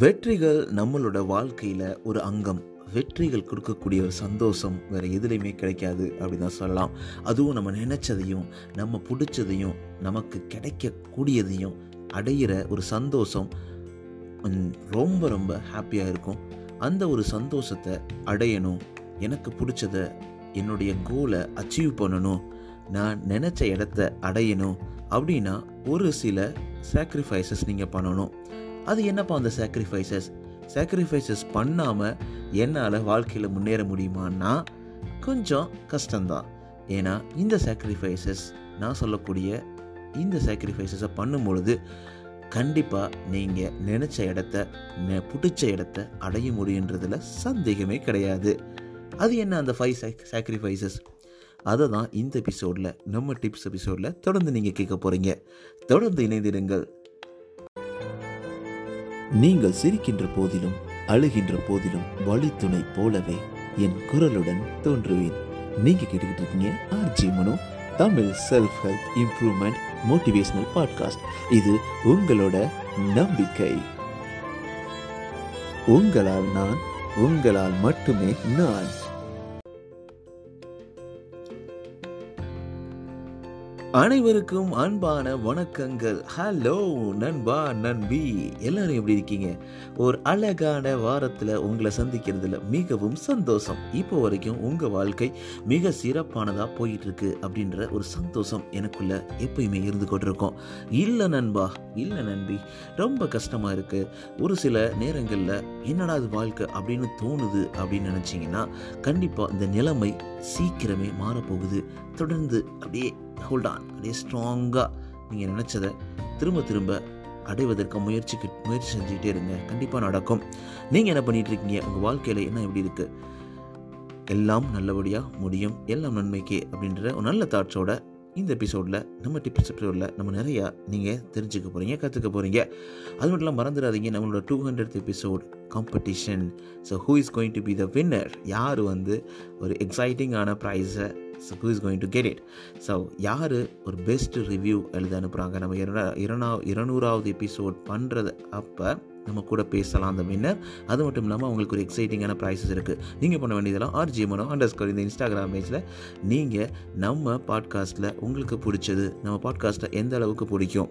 வெற்றிகள் நம்மளோட வாழ்க்கையில் ஒரு அங்கம். வெற்றிகள் கொடுக்கக்கூடிய ஒரு சந்தோஷம் வேறு எதுலேயுமே கிடைக்காது அப்படி தான் சொல்லலாம். அதுவும் நம்ம நினச்சதையும் நம்ம பிடிச்சதையும் நமக்கு கிடைக்கக்கூடியதையும் அடையிற ஒரு சந்தோஷம் ரொம்ப ரொம்ப ஹாப்பியாக இருக்கும். அந்த ஒரு சந்தோஷத்தை அடையணும். எனக்கு பிடிச்சத என்னுடைய கோலை அச்சீவ் பண்ணணும். நான் நினச்ச இடத்த அடையணும். அப்படின்னா ஒரு சில சாக்ரிஃபைசஸ் நீங்கள் பண்ணணும். அது என்னப்பா அந்த சாக்ரிஃபைசஸ் சாக்ரிஃபைசஸ் பண்ணாமல் என்னால் வாழ்க்கையில் முன்னேற முடியுமான்னா கொஞ்சம் கஷ்டம்தான். ஏன்னா இந்த சாக்ரிஃபைசஸ் நான் சொல்லக்கூடிய இந்த சாக்ரிஃபைசஸை பண்ணும் பொழுது கண்டிப்பாக நீங்கள் நினச்ச இடத்த பிடிச்ச இடத்த அடைய முடியுன்றதில் சந்தேகமே கிடையாது. அது என்ன அந்த ஃபைவ் சாக்ரிஃபைசஸ் அதை தான் இந்த எபிசோடில் நம்ம டிப்ஸ் எபிசோடில் தொடர்ந்து நீங்கள் கேட்க போகிறீங்க தொடர்ந்து இணைந்திருங்கள். நீங்கள் சிரிக்கின்ற போதிலும் அழுகின்ற போதிலும் வழித்துணை போலவே என் குரலுடன் தோன்றுவேன். நீங்க கேட்டுக்கிட்டு இருக்கீங்க RJ Mano Tamil self help improvement motivational podcast இது உங்களோட நம்பிக்கை. உங்களால் நான் உங்களால் மட்டுமே நான். அனைவருக்கும் அன்பான வணக்கங்கள். ஹலோ நண்பா நண்பி. எல்லாரும் எப்படி இருக்கீங்க? ஒரு அழகான வாரத்தில் உங்களை சந்திக்கிறதுல மிகவும் சந்தோஷம். இப்போ வரைக்கும் உங்கள் வாழ்க்கை மிக சிறப்பானதாக போயிட்டுருக்கு அப்படின்ற ஒரு சந்தோஷம் எனக்குள்ள எப்பயுமே இருந்து கொண்டிருக்கோம். இல்லை நண்பா இல்லை நண்பி ரொம்ப கஷ்டமாக இருக்குது ஒரு சில நேரங்களில் என்னடா அது வாழ்க்கை அப்படின்னு தோணுது அப்படின்னு நினச்சிங்கன்னா கண்டிப்பாக இந்த நிலைமை சீக்கிரமே மாறப்போகுது. தொடர்ந்து அப்படியே ஹோல்ட் ஆன் அப்படியே ஸ்ட்ராங்காக நீங்கள் நினச்சதை திரும்ப திரும்ப அடைவதற்கு முயற்சிக்கு முயற்சி செஞ்சுக்கிட்டே இருங்க. கண்டிப்பாக நடக்கும். நீங்கள் என்ன பண்ணிகிட்டு இருக்கீங்க? உங்கள் வாழ்க்கையில் என்ன எப்படி இருக்குது எல்லாம் நல்லபடியாக முடியும். எல்லாம் நன்மைக்கே அப்படின்ற ஒரு நல்ல தாட்ஸோட இந்த எபிசோடில் நம்ம டிப்ஸ் எபிசோடில் நம்ம நிறையா நீங்கள் தெரிஞ்சுக்க போகிறீங்க கற்றுக்க போகிறீங்க அது மட்டும் இல்லாமல் மறந்துடாதீங்க. நம்மளோட two hundred episode competition so who is going to be the winner யார் வந்து ஒரு எக்ஸைட்டிங்கான ப்ரைஸை so who is going to get it so யார் ஒரு பெஸ்ட் ரிவ்யூ எழுத அனுப்புகிறாங்க நம்ம இரண்டா இரநா இருநூறாவது எபிசோட் பண்ணுறது அப்போ நம்ம கூட பேசலாம் அந்த வின்னர் அது மட்டும் இல்லாமல் அவங்களுக்கு ஒரு எக்ஸைட்டிங்கான ப்ரைஸஸ் இருக்குது நீங்கள் பண்ண வேண்டியதெல்லாம் ஆர்ஜிஎம்னோ அண்டர் ஸ்கோர் இந்த இன்ஸ்டாகிராம் பேஜில் நீங்கள் நம்ம பாட்காஸ்ட்டில் உங்களுக்கு பிடிச்சது நம்ம பாட்காஸ்ட்டை எந்த அளவுக்கு பிடிக்கும்?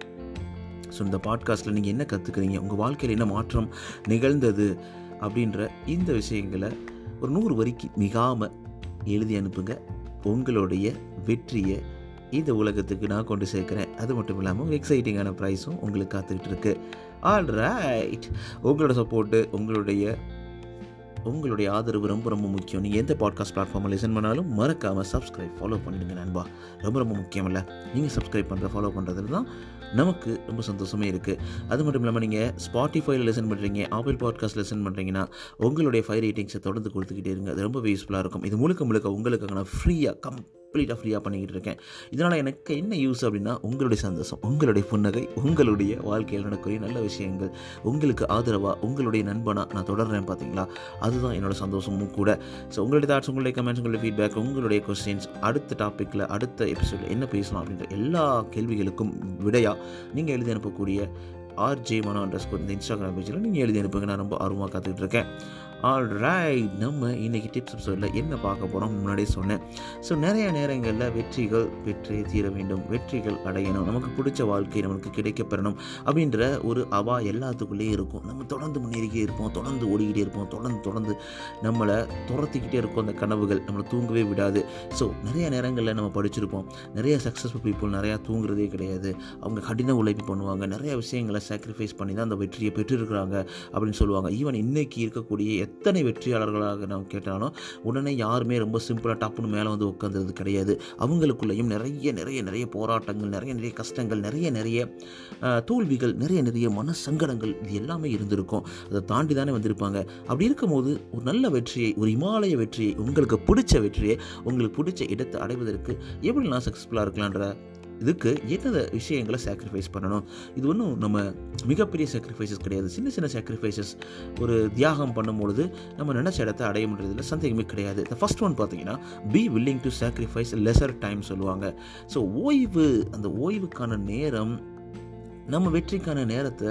ஸோ இந்த பாட்காஸ்ட்டில் நீங்கள் என்ன கற்றுக்குறீங்க உங்கள் வாழ்க்கையில் என்ன மாற்றம் நிகழ்ந்தது? அப்படின்ற இந்த விஷயங்களை ஒரு நூறு வரிக்கு மிகாமல் எழுதி அனுப்புங்க. உங்களுடைய வெற்றியை இந்த உலகத்துக்கு நான் கொண்டு சேர்க்குறேன். அது மட்டும் இல்லாமல் எக்ஸைட்டிங்கான ப்ரைஸும் உங்களுக்கு காத்துக்கிட்டு இருக்கு. ஆல் ரைட் உங்களோட சப்போர்ட்டு உங்களுடைய உங்களுடைய ஆதரவு ரொம்ப ரொம்ப முக்கியம். நீங்கள் எந்த பாட்காஸ்ட் பிளாட்ஃபார்மில் லிசன் பண்ணாலும் மறக்காமல் சப்ஸ்கிரைப் ஃபாலோ பண்ணிடுங்க நண்பா. ரொம்ப ரொம்ப முக்கியம் இல்லை. நீங்கள் சப்ஸ்கிரைப் பண்ணுற ஃபாலோ பண்ணுறதுல தான் நமக்கு ரொம்ப சந்தோஷமே இருக்குது அது மட்டும் இல்லாமல் நீங்கள் ஸ்பாட்டிஃபைல லிசன் பண்ணுறீங்க ஆப்பிள் பாட்காஸ்ட் லிசன் பண்ணுறீங்கன்னா உங்களுடைய ஃபைவ் ரேட்டிங்ஸை தொடர்ந்து கொடுத்துக்கிட்டே இருங்க. அது ரொம்ப யூஸ்ஃபுல்லாக இருக்கும். இது முழுக்க முழுக்க உங்களுக்கு நான் ஃப்ரீயாக கம்ப்ளீட்டாக ஃப்ரீயாக பண்ணிக்கிட்டு இருக்கேன் இதனால் எனக்கு என்ன யூஸ் அப்படின்னா உங்களுடைய சந்தோஷம் உங்களுடைய புன்னகை உங்களுடைய வாழ்க்கையில் நடக்கூடிய நல்ல விஷயங்கள் உங்களுக்கு ஆதரவாக உங்களுடைய நண்பனாக நான் தொடர்றேன் பார்த்தீங்களா அதுதான் என்னோட சந்தோஷமும் கூட. ஸோ உங்களுடைய தாட்ஸ் உங்களுடைய கமெண்ட்ஸ் உங்களுடைய ஃபீட்பேக் உங்களுடைய கொஸ்டின்ஸ் அடுத்த டாப்பிக்கில் அடுத்த எபிசோடில் என்ன பேசலாம் அப்படின்ற எல்லா கேள்விகளுக்கும் விடையாக நீங்கள் எழுதி அனுப்பக்கூடிய ஆர்ஜே மனோ அண்டர் ஸ்கோர் இந்த இன்ஸ்டாகிராம் பேஜில் நீங்கள் எழுதி அனுப்புங்க. நான் ரொம்ப ஆர்வமாக காத்துக்கிட்டு இருக்கேன் ஆல் ரைட் நம்ம இன்றைக்கி டிப்ஸ் எபிசோடில் என்ன பார்க்க போகிறோம் முன்னாடியே சொன்னேன். ஸோ நிறைய நேரங்களில் வெற்றிகள் வெற்றி தீர வேண்டும். வெற்றிகள் அடையணும். நமக்கு பிடிச்ச வாழ்க்கை நமக்கு கிடைக்கப்பெறணும் அப்படின்ற ஒரு அவா எல்லாத்துக்குள்ளேயும் இருக்கும். நம்ம தொடர்ந்து முன்னேறிக்கிட்டே இருப்போம். தொடர்ந்து ஓடிக்கிட்டே இருப்போம். தொடர்ந்து தொடர்ந்து நம்மளை துரத்திக்கிட்டே இருக்கும் அந்த கனவுகள். நம்மளை தூங்கவே விடாது. ஸோ நிறைய நேரங்களில் நம்ம படிச்சிருப்போம். நிறைய சக்ஸஸ்ஃபுல் பீப்புள் நிறையா தூங்குறதே கிடையாது. அவங்க கடின உழைப்பு பண்ணுவாங்க. நிறைய விஷயங்களை சாக்ரிஃபைஸ் பண்ணி தான் அந்த வெற்றியை பெற்றிருக்கிறாங்க அப்படின்னு சொல்லுவாங்க. ஈவன் இன்றைக்கி இருக்கக்கூடிய எத்தனை வெற்றியாளர்களாக நாம் கேட்டாலும் உடனே யாருமே ரொம்ப சிம்பிளாக டப்புன்னு மேலே வந்து உட்காந்துறது கிடையாது. அவங்களுக்குள்ளேயும் நிறைய நிறைய நிறைய போராட்டங்கள் நிறைய நிறைய கஷ்டங்கள் நிறைய நிறைய தோல்விகள் நிறைய நிறைய மன சங்கடங்கள் இது எல்லாமே இருந்திருக்கும். அதை தாண்டி தானே வந்திருப்பாங்க. அப்படி இருக்கும்போது ஒரு நல்ல வெற்றியை ஒரு இமாலய வெற்றியை உங்களுக்கு பிடிச்ச வெற்றியை உங்களுக்கு பிடிச்ச இடத்தை அடைவதற்கு எப்படி நான் சக்ஸஸ்ஃபுல்லாக இருக்கலான்ற இதுக்கு எத்தனை விஷயங்களை சாக்ரிஃபைஸ் பண்ணணும்? இது ஒன்றும் நம்ம மிகப்பெரிய சாக்ரிஃபைசஸ் கிடையாது. சின்ன சின்ன சாக்ரிஃபைசஸ் ஒரு தியாகம் பண்ணும்பொழுது நம்ம நினச்ச இடத்த அடைய முடியறதுல சந்தேகமே கிடையாது. இந்த ஃபர்ஸ்ட் ஒன் பார்த்தீங்கன்னா be willing to sacrifice leisure time சொல்லுவாங்க. ஸோ ஓய்வு அந்த ஓய்வுக்கான நேரம் நம்ம வெற்றிக்கான நேரத்தை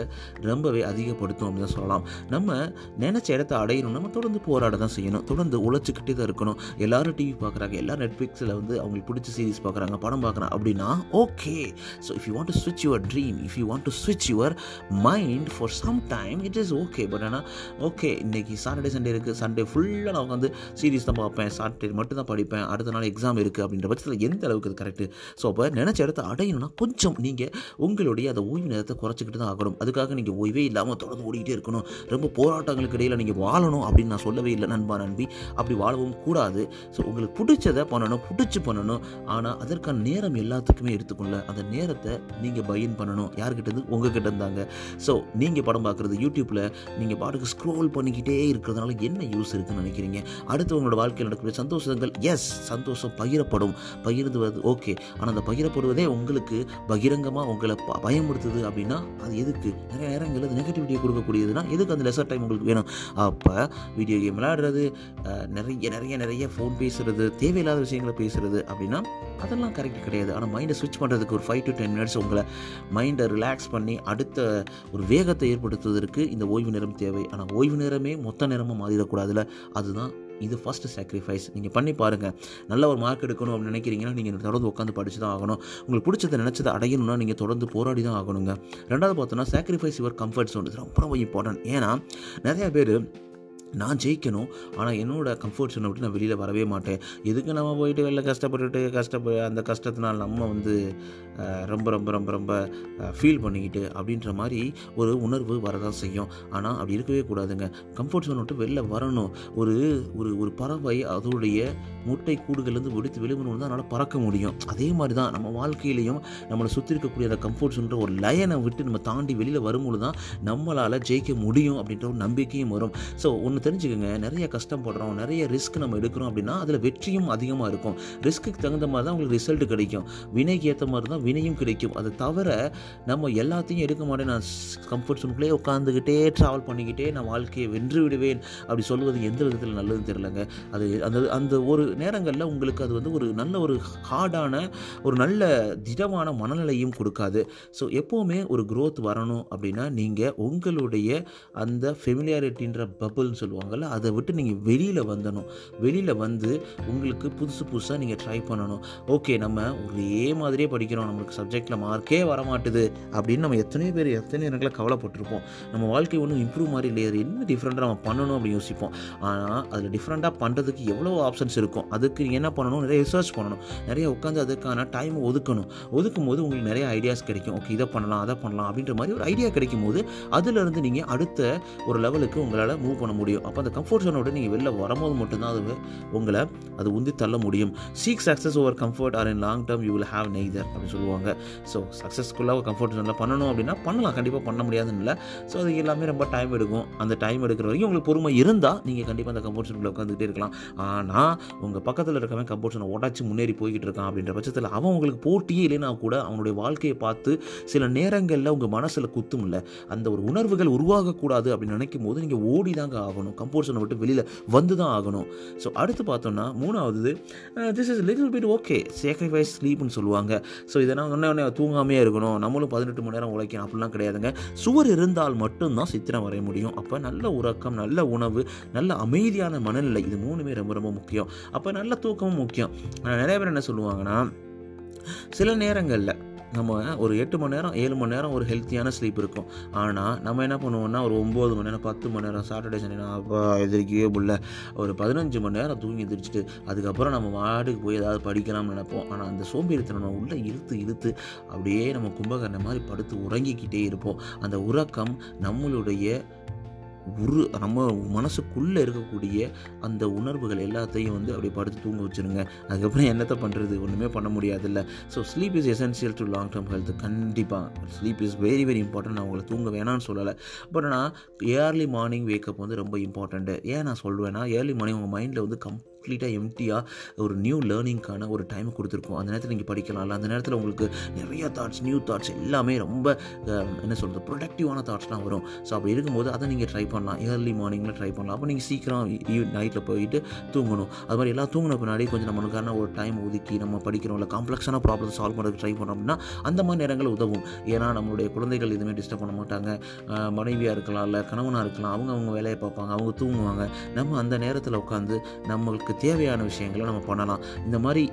ரொம்பவே அதிகப்படுத்தும் அப்படின்னு தான் சொல்லலாம். நம்ம நினச்ச இடத்த அடையணும். நம்ம தொடர்ந்து போராட தான் செய்யணும். தொடர்ந்து உழைச்சிக்கிட்டே தான் இருக்கணும். எல்லாரும் டிவி பார்க்குறாங்க. எல்லாரும் நெட்ஃப்ளிக்ஸில் வந்து அவங்களுக்கு பிடிச்ச சீரிஸ் பார்க்குறாங்க. படம் பார்க்குறாங்க அப்படின்னா okay so if you want to ஸ்விட்ச் your dream if you want to ஸ்விட்ச் your mind for some time it is okay but ஆனால் ஓகே இன்னைக்கு சாட்டர்டே சண்டே இருக்குது சண்டே ஃபுல்லாக நான் உட்காந்து சீரிஸ் தான் பார்ப்பேன். சாட்டர்டே மட்டும் தான் படிப்பேன். அடுத்த நாள் எக்ஸாம் இருக்குது அப்படின்ற பட்சத்தில் எந்த அளவுக்கு அது கரெக்டு ஸோ அப்போ நினச்ச இடத்த அடையணும்னா கொஞ்சம் நீங்கள் உங்களுடைய அதை ஓய்வு நேரத்தை குறைச்சிக்கிட்டு தான் ஆகணும். அதுக்காக நீங்கள் ஓய்வே இல்லாமல் தொடர்ந்து ஓடிக்கிட்டே இருக்கணும். ரொம்ப போராட்டங்களுக்கு இடையில் நீங்கள் வாழணும் அப்படின்னு நான் சொல்லவே இல்லை நண்பா நண்பி. அப்படி வாழவும் கூடாது. ஸோ உங்களுக்கு பிடிச்சதை பண்ணணும் பிடிச்சி பண்ணணும். ஆனால் அதற்கான நேரம் எல்லாத்துக்குமே எடுத்துக்கொள்ள அந்த நேரத்தை நீங்கள் பயன் பண்ணணும். யார்கிட்ட இருந்து? உங்ககிட்ட இருந்தாங்க. ஸோ நீங்கள் படம் பார்க்குறது யூடியூப்பில் நீங்கள் பாட்டுக்கு ஸ்க்ரோல் பண்ணிக்கிட்டே இருக்கிறதுனால என்ன யூஸ் இருக்குன்னு நினைக்கிறீங்க? அடுத்தவங்களோட வாழ்க்கையில் நடக்கக்கூடிய சந்தோஷங்கள் எஸ் சந்தோஷம் பகிரப்படும். பகிர்ந்து வருது ஓகே ஆனால் அந்த பகிரப்படுவதே உங்களுக்கு பகிரங்கமாக உங்களை ப- கொடுக்குது அப்படின்னா அது எதுக்கு? நிறைய நேரங்கள் அது நெகட்டிவிட்டியை கொடுக்கக்கூடியதுன்னா எதுக்கு அந்த லெசர் டைம் உங்களுக்கு வேணும்? அப்போ வீடியோ கேம் விளையாடுறது நிறைய நிறைய நிறைய ஃபோன் பேசுகிறது தேவையில்லாத விஷயங்களை பேசுறது அப்படின்னா அதெல்லாம் கரெக்ட் கிடையாது. ஆனால் மைண்டை ஸ்விட்ச் பண்ணுறதுக்கு ஒரு ஃபைவ் டு டென் மினிட்ஸ் உங்களை மைண்டை ரிலாக்ஸ் பண்ணி அடுத்த ஒரு வேகத்தை ஏற்படுத்துவதற்கு இந்த ஓய்வு நேரம் தேவை. ஆனால் ஓய்வு நேரமே மொத்த நேரமாக மாறிடக்கூடாதுல்ல. அதுதான் இது ஃபஸ்ட்டு சாக்ரிஃபைஸ் நீங்கள் பண்ணி பாருங்கள் நல்ல ஒரு மார்க் எடுக்கணும் அப்படின்னு நினைக்கிறீங்கன்னா நீங்கள் தொடர்ந்து உட்காந்து படித்து தான் ஆகணும். உங்களுக்கு பிடிச்சதை நினச்சதை அடையணும்னா நீங்கள் தொடர்ந்து போராடி தான் ஆகணுங்க. ரெண்டாவது பார்த்தோன்னா சாக்ரிஃபைஸ் யுவர் கம்ஃபர்ட் zone இது ரொம்ப ரொம்ப இம்பார்ட்டன்ட் ஏன்னா நிறையா பேர் நான் ஜெயிக்கணும் ஆனால் என்னோட கம்ஃபர்ட் சோனை விட்டு நான் வெளியில் வரவே மாட்டேன். எதுக்கு நம்ம போயிட்டு வெளில கஷ்டப்பட்டுட்டு கஷ்டப்ப அந்த கஷ்டத்தினால் நம்ம வந்து ரொம்ப ரொம்ப ரொம்ப ரொம்ப ஃபீல் பண்ணிக்கிட்டு அப்படின்ற மாதிரி ஒரு உணர்வு வரதான் செய்யும். ஆனால் அப்படி இருக்கவே கூடாதுங்க. கம்ஃபர்ட் zone விட்டு வெளில வரணும். ஒரு ஒரு ஒரு பறவை அதோடைய முட்டை கூடுகள்லேருந்து வெடித்து வெளிவரணும் தான் அதனால் பறக்க முடியும். அதே மாதிரி தான் நம்ம வாழ்க்கையிலையும் நம்மளை சுற்றி இருக்கக்கூடிய அந்த கம்ஃபர்ட்ஸுன்ற ஒரு லயனை விட்டு நம்ம தாண்டி வெளியில் வரும்பொழுது தான் நம்மளால் ஜெயிக்க முடியும் அப்படின்ற ஒரு நம்பிக்கையும் வரும். ஸோ ஒன்று தெரிஞ்சுக்கோங்க. நிறைய கஷ்டப்படுறோம் நிறைய ரிஸ்க் நம்ம எடுக்கிறோம் அப்படின்னா அதில் வெற்றியும் அதிகமாக இருக்கும். ரிஸ்க்குக்கு தகுந்த மாதிரி தான் உங்களுக்கு ரிசல்ட் கிடைக்கும். வினைக்கு ஏற்ற மாதிரி தான் வினையும் கிடைக்கும். அதை தவிர நம்ம எல்லாத்தையும் எடுக்க மாட்டேன். நான் கம்ஃபர்ட் ஜோனுக்குள்ளே உட்காந்துக்கிட்டே ட்ராவல் பண்ணிக்கிட்டே நான் வாழ்க்கையை வென்று விடுவேன். அப்படி சொல்வது எந்த விதத்தில் நல்லதுன்னு தெரியலங்க. அது அந்த அந்த ஒரு நேரங்களில் உங்களுக்கு அது வந்து ஒரு நல்ல ஒரு ஹார்டான ஒரு நல்ல திடமான மனநிலையும் கொடுக்காது. ஸோ எப்போவுமே ஒரு க்ரோத் வரணும் அப்படின்னா நீங்கள் உங்களுடைய அந்த ஃபெமிலியாரிட்டின்ற பபுள்னு சொல்லுவாங்கள்ல அதை விட்டு நீங்கள் வெளியில் வந்தணும் வெளியில் வந்து உங்களுக்கு புதுசு புதுசாக நீங்கள் ட்ரை பண்ணணும். ஓகே நம்ம ஒரே மாதிரியே படிக்கிறோம். நம்மளுக்கு சப்ஜெக்டில் மார்க்கே வரமாட்டுது அப்படின்னு நம்ம எத்தனையோ பேர் எத்தனை நேரங்களில் கவலைப்பட்டிருப்போம். நம்ம வாழ்க்கை ஒன்றும் இம்ப்ரூவ் மாதிரி இல்லையா என்ன டிஃப்ரெண்ட்டாக நம்ம பண்ணணும் அப்படின்னு யோசிப்போம். ஆனால் அதில் டிஃப்ரெண்ட்டாக பண்ணுறதுக்கு எவ்வளோ ஆப்ஷன்ஸ் இருக்கும்? அதுக்கு என்ன பண்ணணும்? நிறைய ரிசர்ச் பண்ணணும். நிறைய உட்காந்து அதுக்கான டைம் ஒதுக்கணும். ஒதுக்கும் போது உங்களுக்கு நிறைய ஐடியாஸ் கிடைக்கும். ஓகே இதை பண்ணலாம் அதை பண்ணலாம் அப்படின்ற மாதிரி ஒரு ஐடியா கிடைக்கும் போது அதிலிருந்து நீங்கள் அடுத்த ஒரு லெவலுக்கு உங்களால் மூவ் பண்ண முடியும். அப்போ அந்த கம்ஃபர்ட் ஜோனோட நீங்கள் வெளில வரும்போது மட்டும்தான் அது உங்களை அது உந்தி தள்ள முடியும். Seek success over comfort or in long term you will have neither அப்படின்னு சொல்லுவாங்க. ஸோ சக்ஸஸ்ஃபுல்லாக கம்ஃபர்ட் ஜோனில் பண்ணணும் அப்படின்னா பண்ணலாம். கண்டிப்பாக பண்ண முடியாதுன்னு இல்லை. ஸோ அது எல்லாமே ரொம்ப டைம் எடுக்கும். அந்த டைம் எடுக்கிற வரைக்கும் உங்களுக்கு பொறுமை இருந்தால் நீங்கள் கண்டிப்பாக அந்த கம்ஃபர்ட் ஜோனில் உட்காந்துக்கிட்டே இருக்கலாம். ஆனால் உங்கள் பக்கத்தில் இருக்கவன் கம்போஷனை உடச்சி முன்னேறி போய்கிட்டு இருக்கான் அப்படின்ற பட்சத்தில் அவன் உங்களுக்கு போட்டியே இல்லைன்னா கூட அவனுடைய வாழ்க்கையை பார்த்து சில நேரங்களில் உங்கள் மனசில் குத்தும் இல்லை அந்த ஒரு உணர்வுகள் உருவாகக்கூடாது அப்படின்னு நினைக்கும் போது நீங்கள் ஓடி தாங்க ஆகணும் கம்போஷனை விட்டு வெளியில் வந்து தான் ஆகணும். ஸோ அடுத்து பார்த்தோம்னா மூணாவது this is little bit okay sacrifice ஸ்லீப்னு சொல்லுவாங்க. ஸோ இதெல்லாம் ஒன்றே ஒன்றே தூங்காமே இருக்கணும். நம்மளும் பதினெட்டு மணி நேரம் உழைக்கணும். அப்படிலாம் கிடையாதுங்க. சுவர் இருந்தால் மட்டும்தான் சித்திரம் வரைய முடியும். அப்போ நல்ல உறக்கம் நல்ல உணவு நல்ல அமைதியான மனநிலை இது மூணுமே ரொம்ப ரொம்ப முக்கியம். அப்போ நல்ல தூக்கமும் முக்கியம். ஆனால் நிறைய பேர் என்ன சொல்லுவாங்கன்னா சில நேரங்களில் நம்ம ஒரு எட்டு மணி நேரம் ஏழு மணி நேரம் ஒரு ஹெல்த்தியான ஸ்லீப் இருக்கும். ஆனால் நம்ம என்ன பண்ணுவோம்னா ஒரு ஒம்பது மணி நேரம் பத்து மணி நேரம் சாட்டர்டே சண்டே அப்போ எதிர்க்கவே முடியல. ஒரு பதினஞ்சு மணி நேரம் தூங்கி எந்திரிச்சிட்டு அதுக்கப்புறம் நம்ம வார்டுக்கு போய் ஏதாவது படிக்கலாம்னு நினைப்போம். ஆனால் அந்த சோம்பேறித்தனம் நம்ம உள்ளே இழுத்து இழுத்து அப்படியே நம்ம கும்பகர்ண மாதிரி படுத்து உறங்கிக்கிட்டே இருப்போம். அந்த உறக்கம் நம்மளுடைய உரு நம்ம மனசுக்குள்ளே இருக்கக்கூடிய அந்த உணர்வுகள் எல்லாத்தையும் வந்து அப்படியே படுத்து தூங்க வச்சுருங்க. அதுக்கப்புறம் என்னத்தை பண்ணுறது ஒன்றுமே பண்ண முடியாதுல்ல. So sleep is essential to long term health கண்டிப்பாக sleep is very very important நான் உங்களை தூங்க வேணாம்னு சொல்லலை. பட் ஆனால் ஏர்லி மார்னிங் வேக்கப் வந்து ரொம்ப இம்பார்ட்டண்ட்டு ஏன் நான் சொல்வேன்னா ஏர்லி மார்னிங் உங்கள் மைண்டில் வந்து கம் கம்ப்ளீட்டாக எம்டியாக ஒரு நியூ லேர்னிங்க்கான ஒரு டைம் கொடுத்துருக்கோம். அந்த நேரத்தில் நீங்கள் படிக்கலாம்ல. அந்த நேரத்தில் உங்களுக்கு நிறைய தாட்ஸ் நியூ தாட்ஸ் எல்லாமே ரொம்ப என்ன சொல்கிறது ப்ரொடக்டிவான தாட்ஸ்லாம் வரும். ஸோ அப்படி இருக்கும்போது அதை நீங்கள் ட்ரை பண்ணலாம். ஏர்லி மார்னிங்கில் ட்ரை பண்ணலாம். அப்போ நீங்கள் சீக்கிரம் e-, e-, நைட்டில் போயிட்டு தூங்கணும். அது மாதிரி எல்லாம் தூங்கின பின்னாடி கொஞ்சம் நம்மளுக்கான ஒரு டைம் ஒதுக்கி நம்ம படிக்கிறோம் இல்லை காம்ப்ளெக்ஸான ப்ராப்ளம் சால்வ் பண்ணுறதுக்கு ட்ரை பண்ணோம் அப்படின்னா அந்த மாதிரி நேரங்கள் உதவும். ஏன்னா நம்மளுடைய குழந்தைகள் எதுவுமே டிஸ்டர்ப் பண்ண மாட்டாங்க. மனைவியாக இருக்கலாம் இல்லை கணவனாக இருக்கலாம் அவங்க அவங்க வேலையை பார்ப்பாங்க அவங்க தூங்குவாங்க. நம்ம அந்த நேரத்தில் உட்காந்து நம்மளுக்கு தேவையான விஷயங்களை நம்ம பண்ணலாம். இந்த மாதிரி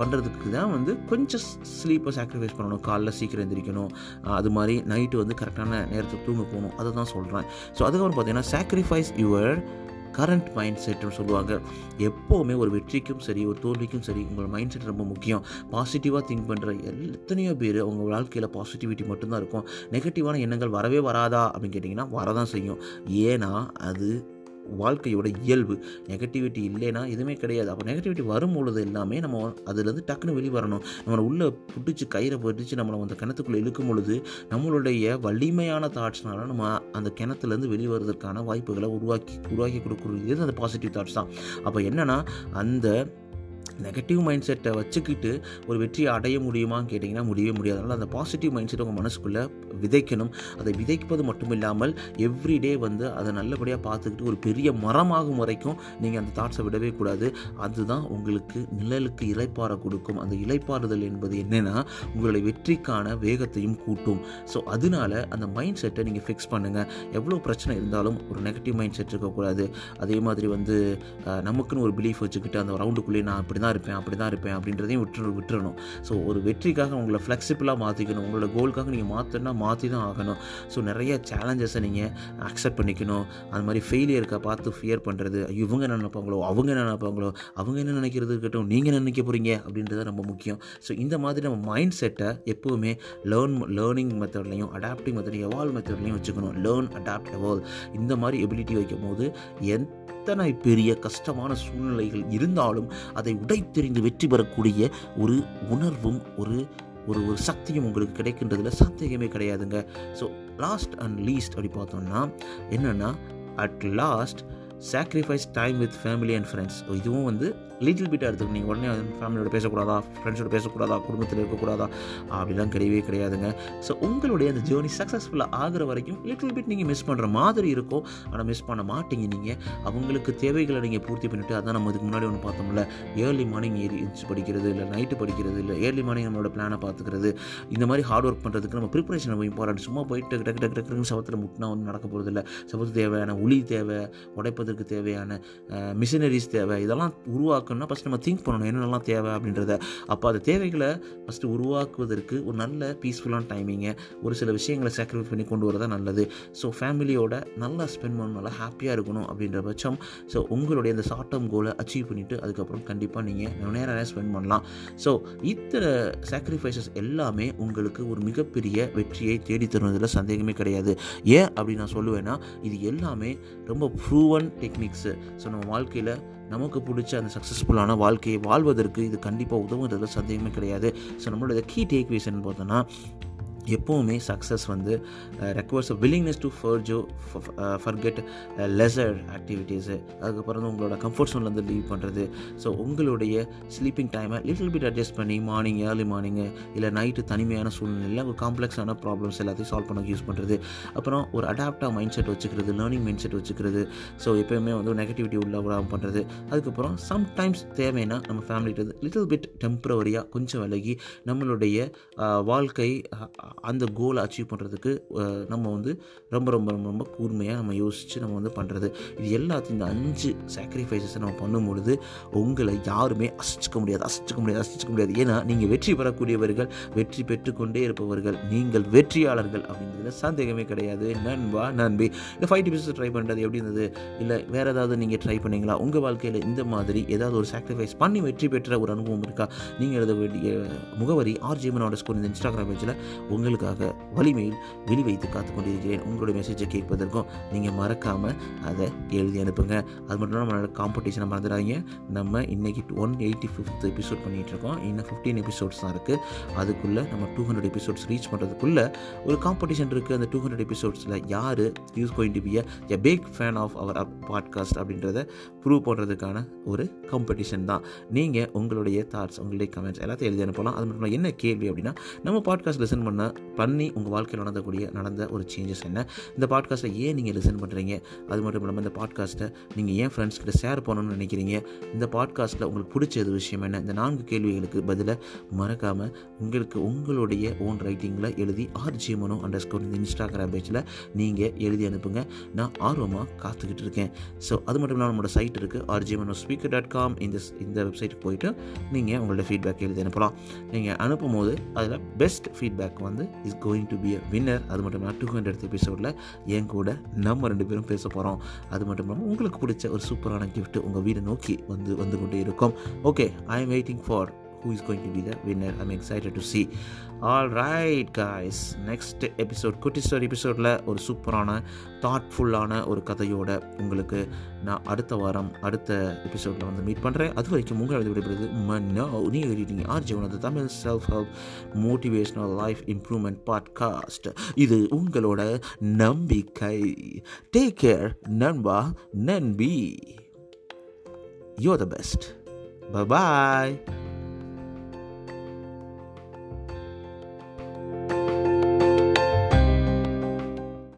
பண்ணுறதுக்கு தான் வந்து கொஞ்சம் ஸ்லீப்பை சாக்ரிஃபைஸ் பண்ணணும். காலைல சீக்கிரம் எந்திரிக்கணும். அது மாதிரி நைட்டு வந்து கரெக்டான நேரத்துக்கு தூங்க போகணும். அதை தான் சொல்கிறேன் ஸோ அதுக்கப்புறம் பார்த்தீங்கன்னா சாக்ரிஃபைஸ் யுவர் கரண்ட் மைண்ட் செட்னு சொல்லுவாங்க. எப்போவுமே ஒரு வெற்றிக்கும் சரி ஒரு தோல்விக்கும் சரி உங்களோட மைண்ட் செட் ரொம்ப முக்கியம். பாசிட்டிவாக திங்க் பண்ணுற எத்தனையோ பேர் அவங்க வாழ்க்கையில் பாசிட்டிவிட்டி மட்டும்தான் இருக்கும். நெகட்டிவான எண்ணங்கள் வரவே வராதா அப்படின்னு கேட்டிங்கன்னா வரதான் செய்யும். ஏன்னா அது வாழ்க்கையோட இயல்பு. நெகட்டிவிட்டி இல்லைன்னா எதுவுமே கிடையாது. அப்போ நெகட்டிவிட்டி வரும் பொழுது எல்லாமே நம்ம அதுலேருந்து டக்குன்னு வெளியே வரணும் நம்மளை உள்ளே பிடிச்சி கயிறை பிடிச்சி நம்மளை அந்த கிணத்துக்குள்ளே இழுக்கும் பொழுது நம்மளுடைய வலிமையான தாட்ஸ்னால நம்ம அந்த கிணத்துலேருந்து வெளியே வாய்ப்புகளை உருவாக்கி உருவாக்கி கொடுக்குறது. அந்த பாசிட்டிவ் தாட்ஸ் தான். அப்போ என்னென்னா அந்த நெகட்டிவ் மைண்ட் செட்டை வச்சுக்கிட்டு ஒரு வெற்றியை அடைய முடியுமான்னு கேட்டிங்கன்னா முடியவே முடியாது. அதனால் அந்த பாசிட்டிவ் மைண்ட் செட் உங்கள் மனசுக்குள்ளே விதைக்கணும். அதை விதைப்பது மட்டும் இல்லாமல் எவ்ரிடே வந்து அதை நல்லபடியாக பார்த்துக்கிட்டு ஒரு பெரிய மரமாகும் வரைக்கும் நீங்கள் அந்த தாட்ஸை விடவே கூடாது. அதுதான் உங்களுக்கு நிழலுக்கு இலைப்பாற கொடுக்கும். அந்த இலைப்பாறுதல் என்பது என்னென்னா உங்களுடைய வெற்றிக்கான வேகத்தையும் கூட்டும். ஸோ அதனால அந்த மைண்ட் செட்டை நீங்கள் ஃபிக்ஸ் பண்ணுங்கள் எவ்வளோ பிரச்சனை இருந்தாலும் ஒரு நெகட்டிவ் மைண்ட் செட் இருக்கக்கூடாது. அதே மாதிரி வந்து நமக்குன்னு ஒரு பிலீஃப் வச்சுக்கிட்டு அந்த ரவுண்டுக்குள்ளேயே நான் இப்படி தான் இருப்பேன் அப்படி தான் இருப்பேன் அப்படின்றதையும் விட்டு விட்டுறணும். ஸோ ஒரு வெற்றிக்காக உங்களை ஃப்ளெக்சிபிளாக மாற்றிக்கணும் உங்களோட கோலுக்காக நீங்கள் மாற்றினா மாற்றி தான் ஆகணும். ஸோ நிறைய சேலஞ்சஸை நீங்கள் அக்செப்ட் பண்ணிக்கணும். அது மாதிரி ஃபெயிலியருக்கா பார்த்து ஃபியர் பண்ணுறது ஐயோ, இவங்க என்ன நினைப்பாங்களோ? அவங்க என்ன நினைப்பாங்களோ? அவங்க என்ன நினைக்கிறது இருக்கட்டும் நீங்கள் என்ன நினைக்க போகிறீங்க அப்படின்றது ரொம்ப முக்கியம். ஸோ இந்த மாதிரி நம்ம மைண்ட் செட்டை எப்போவுமே லேர்ன் லேர்னிங் மெத்தட்லையும் அடாப்டிங் மெத்தட்லையும் எவால்வ் மெத்தட்லையும் வச்சுக்கணும். லேர்ன் அடாப்ட் எவால்வ் இந்த மாதிரி எபிலிட்டி வைக்கும் போது எத்தனை பெரிய கஷ்டமான சூழ்நிலைகள் இருந்தாலும் அதை உடைத்தெறிந்து வெற்றி பெறக்கூடிய ஒரு உணர்வும் ஒரு ஒரு ஒரு சக்தியும் உங்களுக்கு கிடைக்கின்றதுல சந்தேகமே கிடையாதுங்க. ஸோ லாஸ்ட் அண்ட் லீஸ்ட் அப்படி பார்த்தோம்னா என்னென்னா at last sacrifice time with family and friends இதுவும் வந்து லிட்டில் பிட்டாக எடுத்துக்கணும். நீங்கள் உடனே ஃபேமிலியோட பேசக்கூடாதா? ஃப்ரெண்ட்ஸோட பேசக்கூடாதா? குடும்பத்தில் இருக்கக்கூடாதா? அப்படிலாம் கிடையவே கிடையாதுங்க. ஸோ உங்களுடைய அந்த ஜேர்னி சக்ஸஸ்ஃபுல்லாக ஆகிற வரைக்கும் லிட்டில் பிட் நீங்கள் மிஸ் பண்ணுற மாதிரி இருக்கும். ஆனால் மிஸ் பண்ண மாட்டீங்க நீங்கள் அவங்களுக்கு தேவைகளை நீங்கள் பூர்த்தி பண்ணிவிட்டு அதான் நம்ம இதுக்கு முன்னாடி ஒன்று பார்த்தோம்ல. ஏர்லி மார்னிங் ஏறி படிக்கிறது இல்லை நைட்டு படிக்கிறது இல்லை ஏர்லி மார்னிங் நம்மளோட பிளானை பார்த்துக்கிறது. இந்த மாதிரி ஹார்ட் ஒர்க் பண்ணுறதுக்கு நம்ம ப்ரிப்பரேஷன் ரொம்ப இம்பார்ட்டன்ட் சும்மா போயிட்டு டக்கு டக்கு டக்குன்னு சவத்தில் முட்டினா வந்து நடக்க இல்லை. செவ்வத்துக்கு தேவையான உளி தேவை உடைப்பதற்கு தேவையான மிஷினரிஸ் தேவை. இதெல்லாம் உருவாக்க உருவாக்கணும்னா ஃபஸ்ட் நம்ம திங்க் பண்ணணும் என்னென்னலாம் தேவை அப்படின்றத. அப்போ அந்த தேவைகளை ஃபஸ்ட்டு உருவாக்குவதற்கு ஒரு நல்ல பீஸ்ஃபுல்லான டைமிங்கை ஒரு சில விஷயங்களை சாக்ரிஃபைஸ் பண்ணி கொண்டு வரதான் நல்லது. ஸோ ஃபேமிலியோட நல்லா ஸ்பெண்ட் பண்ணணும் நல்லா ஹாப்பியாக இருக்கணும் அப்படின்ற பட்சம் ஸோ உங்களுடைய அந்த ஷார்ட் டேர்ம் கோலை அச்சீவ் பண்ணிவிட்டு அதுக்கப்புறம் கண்டிப்பாக நீங்கள் நேரம் நேரம் ஸ்பெண்ட் பண்ணலாம். ஸோ இத்தனை சாக்ரிஃபைசஸ் எல்லாமே உங்களுக்கு ஒரு மிகப்பெரிய வெற்றியை தேடி தருவதில் சந்தேகமே கிடையாது. ஏன் அப்படி நான் சொல்லுவேன்னா இது எல்லாமே ரொம்ப ப்ரூவன் டெக்னிக்ஸு ஸோ நம்ம வாழ்க்கையில் நமக்கு பிடிச்ச அந்த சக்ஸஸ்ஃபுல்லான வாழ்க்கையை வாழ்வதற்கு இது கண்டிப்பாக உதவுங்கிறதுல சந்தேகமே கிடையாது. ஸோ நம்மளோட கீ டேக்வேஸ் பார்த்தோன்னா எப்போவுமே சக்ஸஸ் வந்து requires willingness to forgo forget leisure activities அதுக்கப்புறம் வந்து உங்களோட கம்ஃபர்ட் ஜோன்லேருந்து லீவ் பண்ணுறது ஸோ உங்களுடைய ஸ்லீப்பிங் டைமை லிட்டில் பிட் அட்ஜஸ்ட் பண்ணி மார்னிங் ஏர்லி மார்னிங்கு இல்லை நைட்டு தனிமையான சூழ்நிலையில் ஒரு காம்ப்ளெக்ஸான ப்ராப்ளம்ஸ் எல்லாத்தையும் சால்வ் பண்ண யூஸ் பண்ணுறது அப்புறம் ஒரு அடாப்டாக மைண்ட் செட் வச்சுக்கிறது லேர்னிங் மைண்ட் செட் வச்சுக்கிறது. ஸோ எப்போயுமே வந்து நெகட்டிவிட்டி உள்ள விடாமல் பண்ணுறது அதுக்கப்புறம் சம்டைம்ஸ் தேவைன்னா நம்ம ஃபேமிலிட்டு லிட்டில் பிட் டெம்பரவரியாக கொஞ்சம் விலகி நம்மளுடைய வாழ்க்கை அந்த கோலை அச்சீவ் பண்ணுறதுக்கு நம்ம வந்து ரொம்ப ரொம்ப ரொம்ப ரொம்ப கூர்மையாக நம்ம யோசித்து நம்ம வந்து பண்ணுறது இது எல்லாத்தையும் இந்த அஞ்சு சாக்ரிஃபைஸஸை நம்ம பண்ணும்பொழுது உங்களை யாருமே அசிச்சுக்க முடியாது அசைச்சிக்க முடியாது அசைச்சிக்க முடியாது. ஏன்னா நீங்கள் வெற்றி பெறக்கூடியவர்கள் வெற்றி பெற்றுக்கொண்டே இருப்பவர்கள் நீங்கள் வெற்றியாளர்கள் அப்படின்றதுல சந்தேகமே கிடையாது. நண்பா நண்பி. இந்த ஃபைவ் டிப்ஸ் ட்ரை பண்ணுறது எப்படி இருந்தது? இல்லை வேறு ஏதாவது நீங்கள் ட்ரை பண்ணீங்களா? உங்கள் வாழ்க்கையில் இந்த மாதிரி ஏதாவது ஒரு சாக்ரிஃபைஸ் பண்ணி வெற்றி பெற்ற ஒரு அனுபவம் இருக்கா? நீங்கள் எழுத வேண்டிய முகவரி ஆர்ஜிமனோட ஸ்கூல் இந்த இன்ஸ்டாகிராம் பேஜில் உங்களுக்காக வலிமையில் வெளி வைத்து காத்து கொண்டிருக்கிறேன் உங்களுடைய மெசேஜை கேட்பதற்கும் நீங்கள் மறக்காமல் அதை எழுதி அனுப்புங்க. அது மட்டும் இல்லாமல் நம்மளோட காம்படிஷனை மறந்துடாதீங்க. நம்ம இன்றைக்கி ஒன் எயிட்டி ஃபிஃப்த் எபிசோட் பண்ணிகிட்ருக்கோம் இன்னும் ஃபிஃப்டீன் எபிசோட்ஸ் தான் இருக்குது அதுக்குள்ளே நம்ம டூ ஹண்ட்ரட் எபிசோட்ஸ் ரீச் பண்ணுறதுக்குள்ளே ஒரு காம்படிஷன் இருக்குது அந்த டூ ஹண்ட்ரட் எபிசோட்ஸில் யார் use going to be a big fan of our podcast அப்படின்றத ப்ரூவ் பண்ணுறதுக்கான ஒரு காம்படிஷன் தான். நீங்கள் உங்களுடைய தாட்ஸ் உங்களுடைய கமெண்ட்ஸ் எல்லாத்தையும் எழுதி அனுப்பலாம். அது மட்டும் என்ன கேள்வி அப்படின்னா நம்ம பாட்காஸ்ட் லிசன் பண்ண பண்ணி உங்கள் வாழ்க்கையில் நடந்தக்கூடிய நடந்த ஒரு சேஞ்சஸ் என்ன? இந்த பாட்காஸ்ட்டை ஏன் நீங்கள் லிசன் பண்ணுறீங்க அது மட்டும் இல்லாமல் இந்த பாட்காஸ்ட்டை நீங்கள் ஏன் ஃப்ரெண்ட்ஸ் கிட்ட ஷேர் பண்ணணும்னு நினைக்கிறீங்க? இந்த பாட்காஸ்ட்டில் உங்களுக்கு பிடிச்சது விஷயம் என்ன? இந்த நான்கு கேள்விகளுக்கு பதிலாக மறக்காமல் உங்களுக்கு உங்களுடைய ஓன் ரைட்டிங்கில் எழுதி ஆர்ஜி மனோ அண்டர் ஸ்கோர் இந்த இன்ஸ்டாகிராம் பேஜில் நீங்கள் எழுதி அனுப்புங்க. நான் ஆர்வமாக காத்துக்கிட்டு இருக்கேன். ஸோ அது மட்டும் இல்லாமல் நம்மளோட சைட் இருக்குது RJ Mano speaker dot com இந்த இந்த வெப்சைட்டுக்கு போயிட்டு நீங்கள் உங்களோட ஃபீட்பேக் எழுதி அனுப்பலாம். நீங்கள் அனுப்பும் போது அதில் பெஸ்ட் ஃபீட்பேக் வந்து is going to be a winner அது மட்டும் இல்லாமல் டூ ஹண்ட்ரட் எபிசோடில் என் கூட நம்ம ரெண்டு பேரும் பேச போகிறோம் அது மட்டும் இல்லாமல் உங்களுக்கு பிடிச்ச ஒரு சூப்பரான கிஃப்ட் உங்கள் வீடை நோக்கி வந்து வந்து கொண்டே இருக்கும். Okay I am waiting for who is going to be the winner. I'm excited to see. All right guys next episode குட்டி ஸ்டோரி எபிசோடில் ஒரு சூப்பரான தாட்ஃபுல்லான ஒரு கதையோட உங்களுக்கு நான் அடுத்த வாரம் அடுத்த எபிசோடில் வந்து மீட் பண்ணுறேன் அது வரைக்கும் உங்களை விடைபெறுது மன்னோ. நீ எழுதிட்டீங்க ஆர் ஜீவனது Tamil self help motivational life improvement podcast இது உங்களோட நம்பிக்கை. டேக் கேர் நண்பா நன்பி யூ த பெஸ்ட் Bye.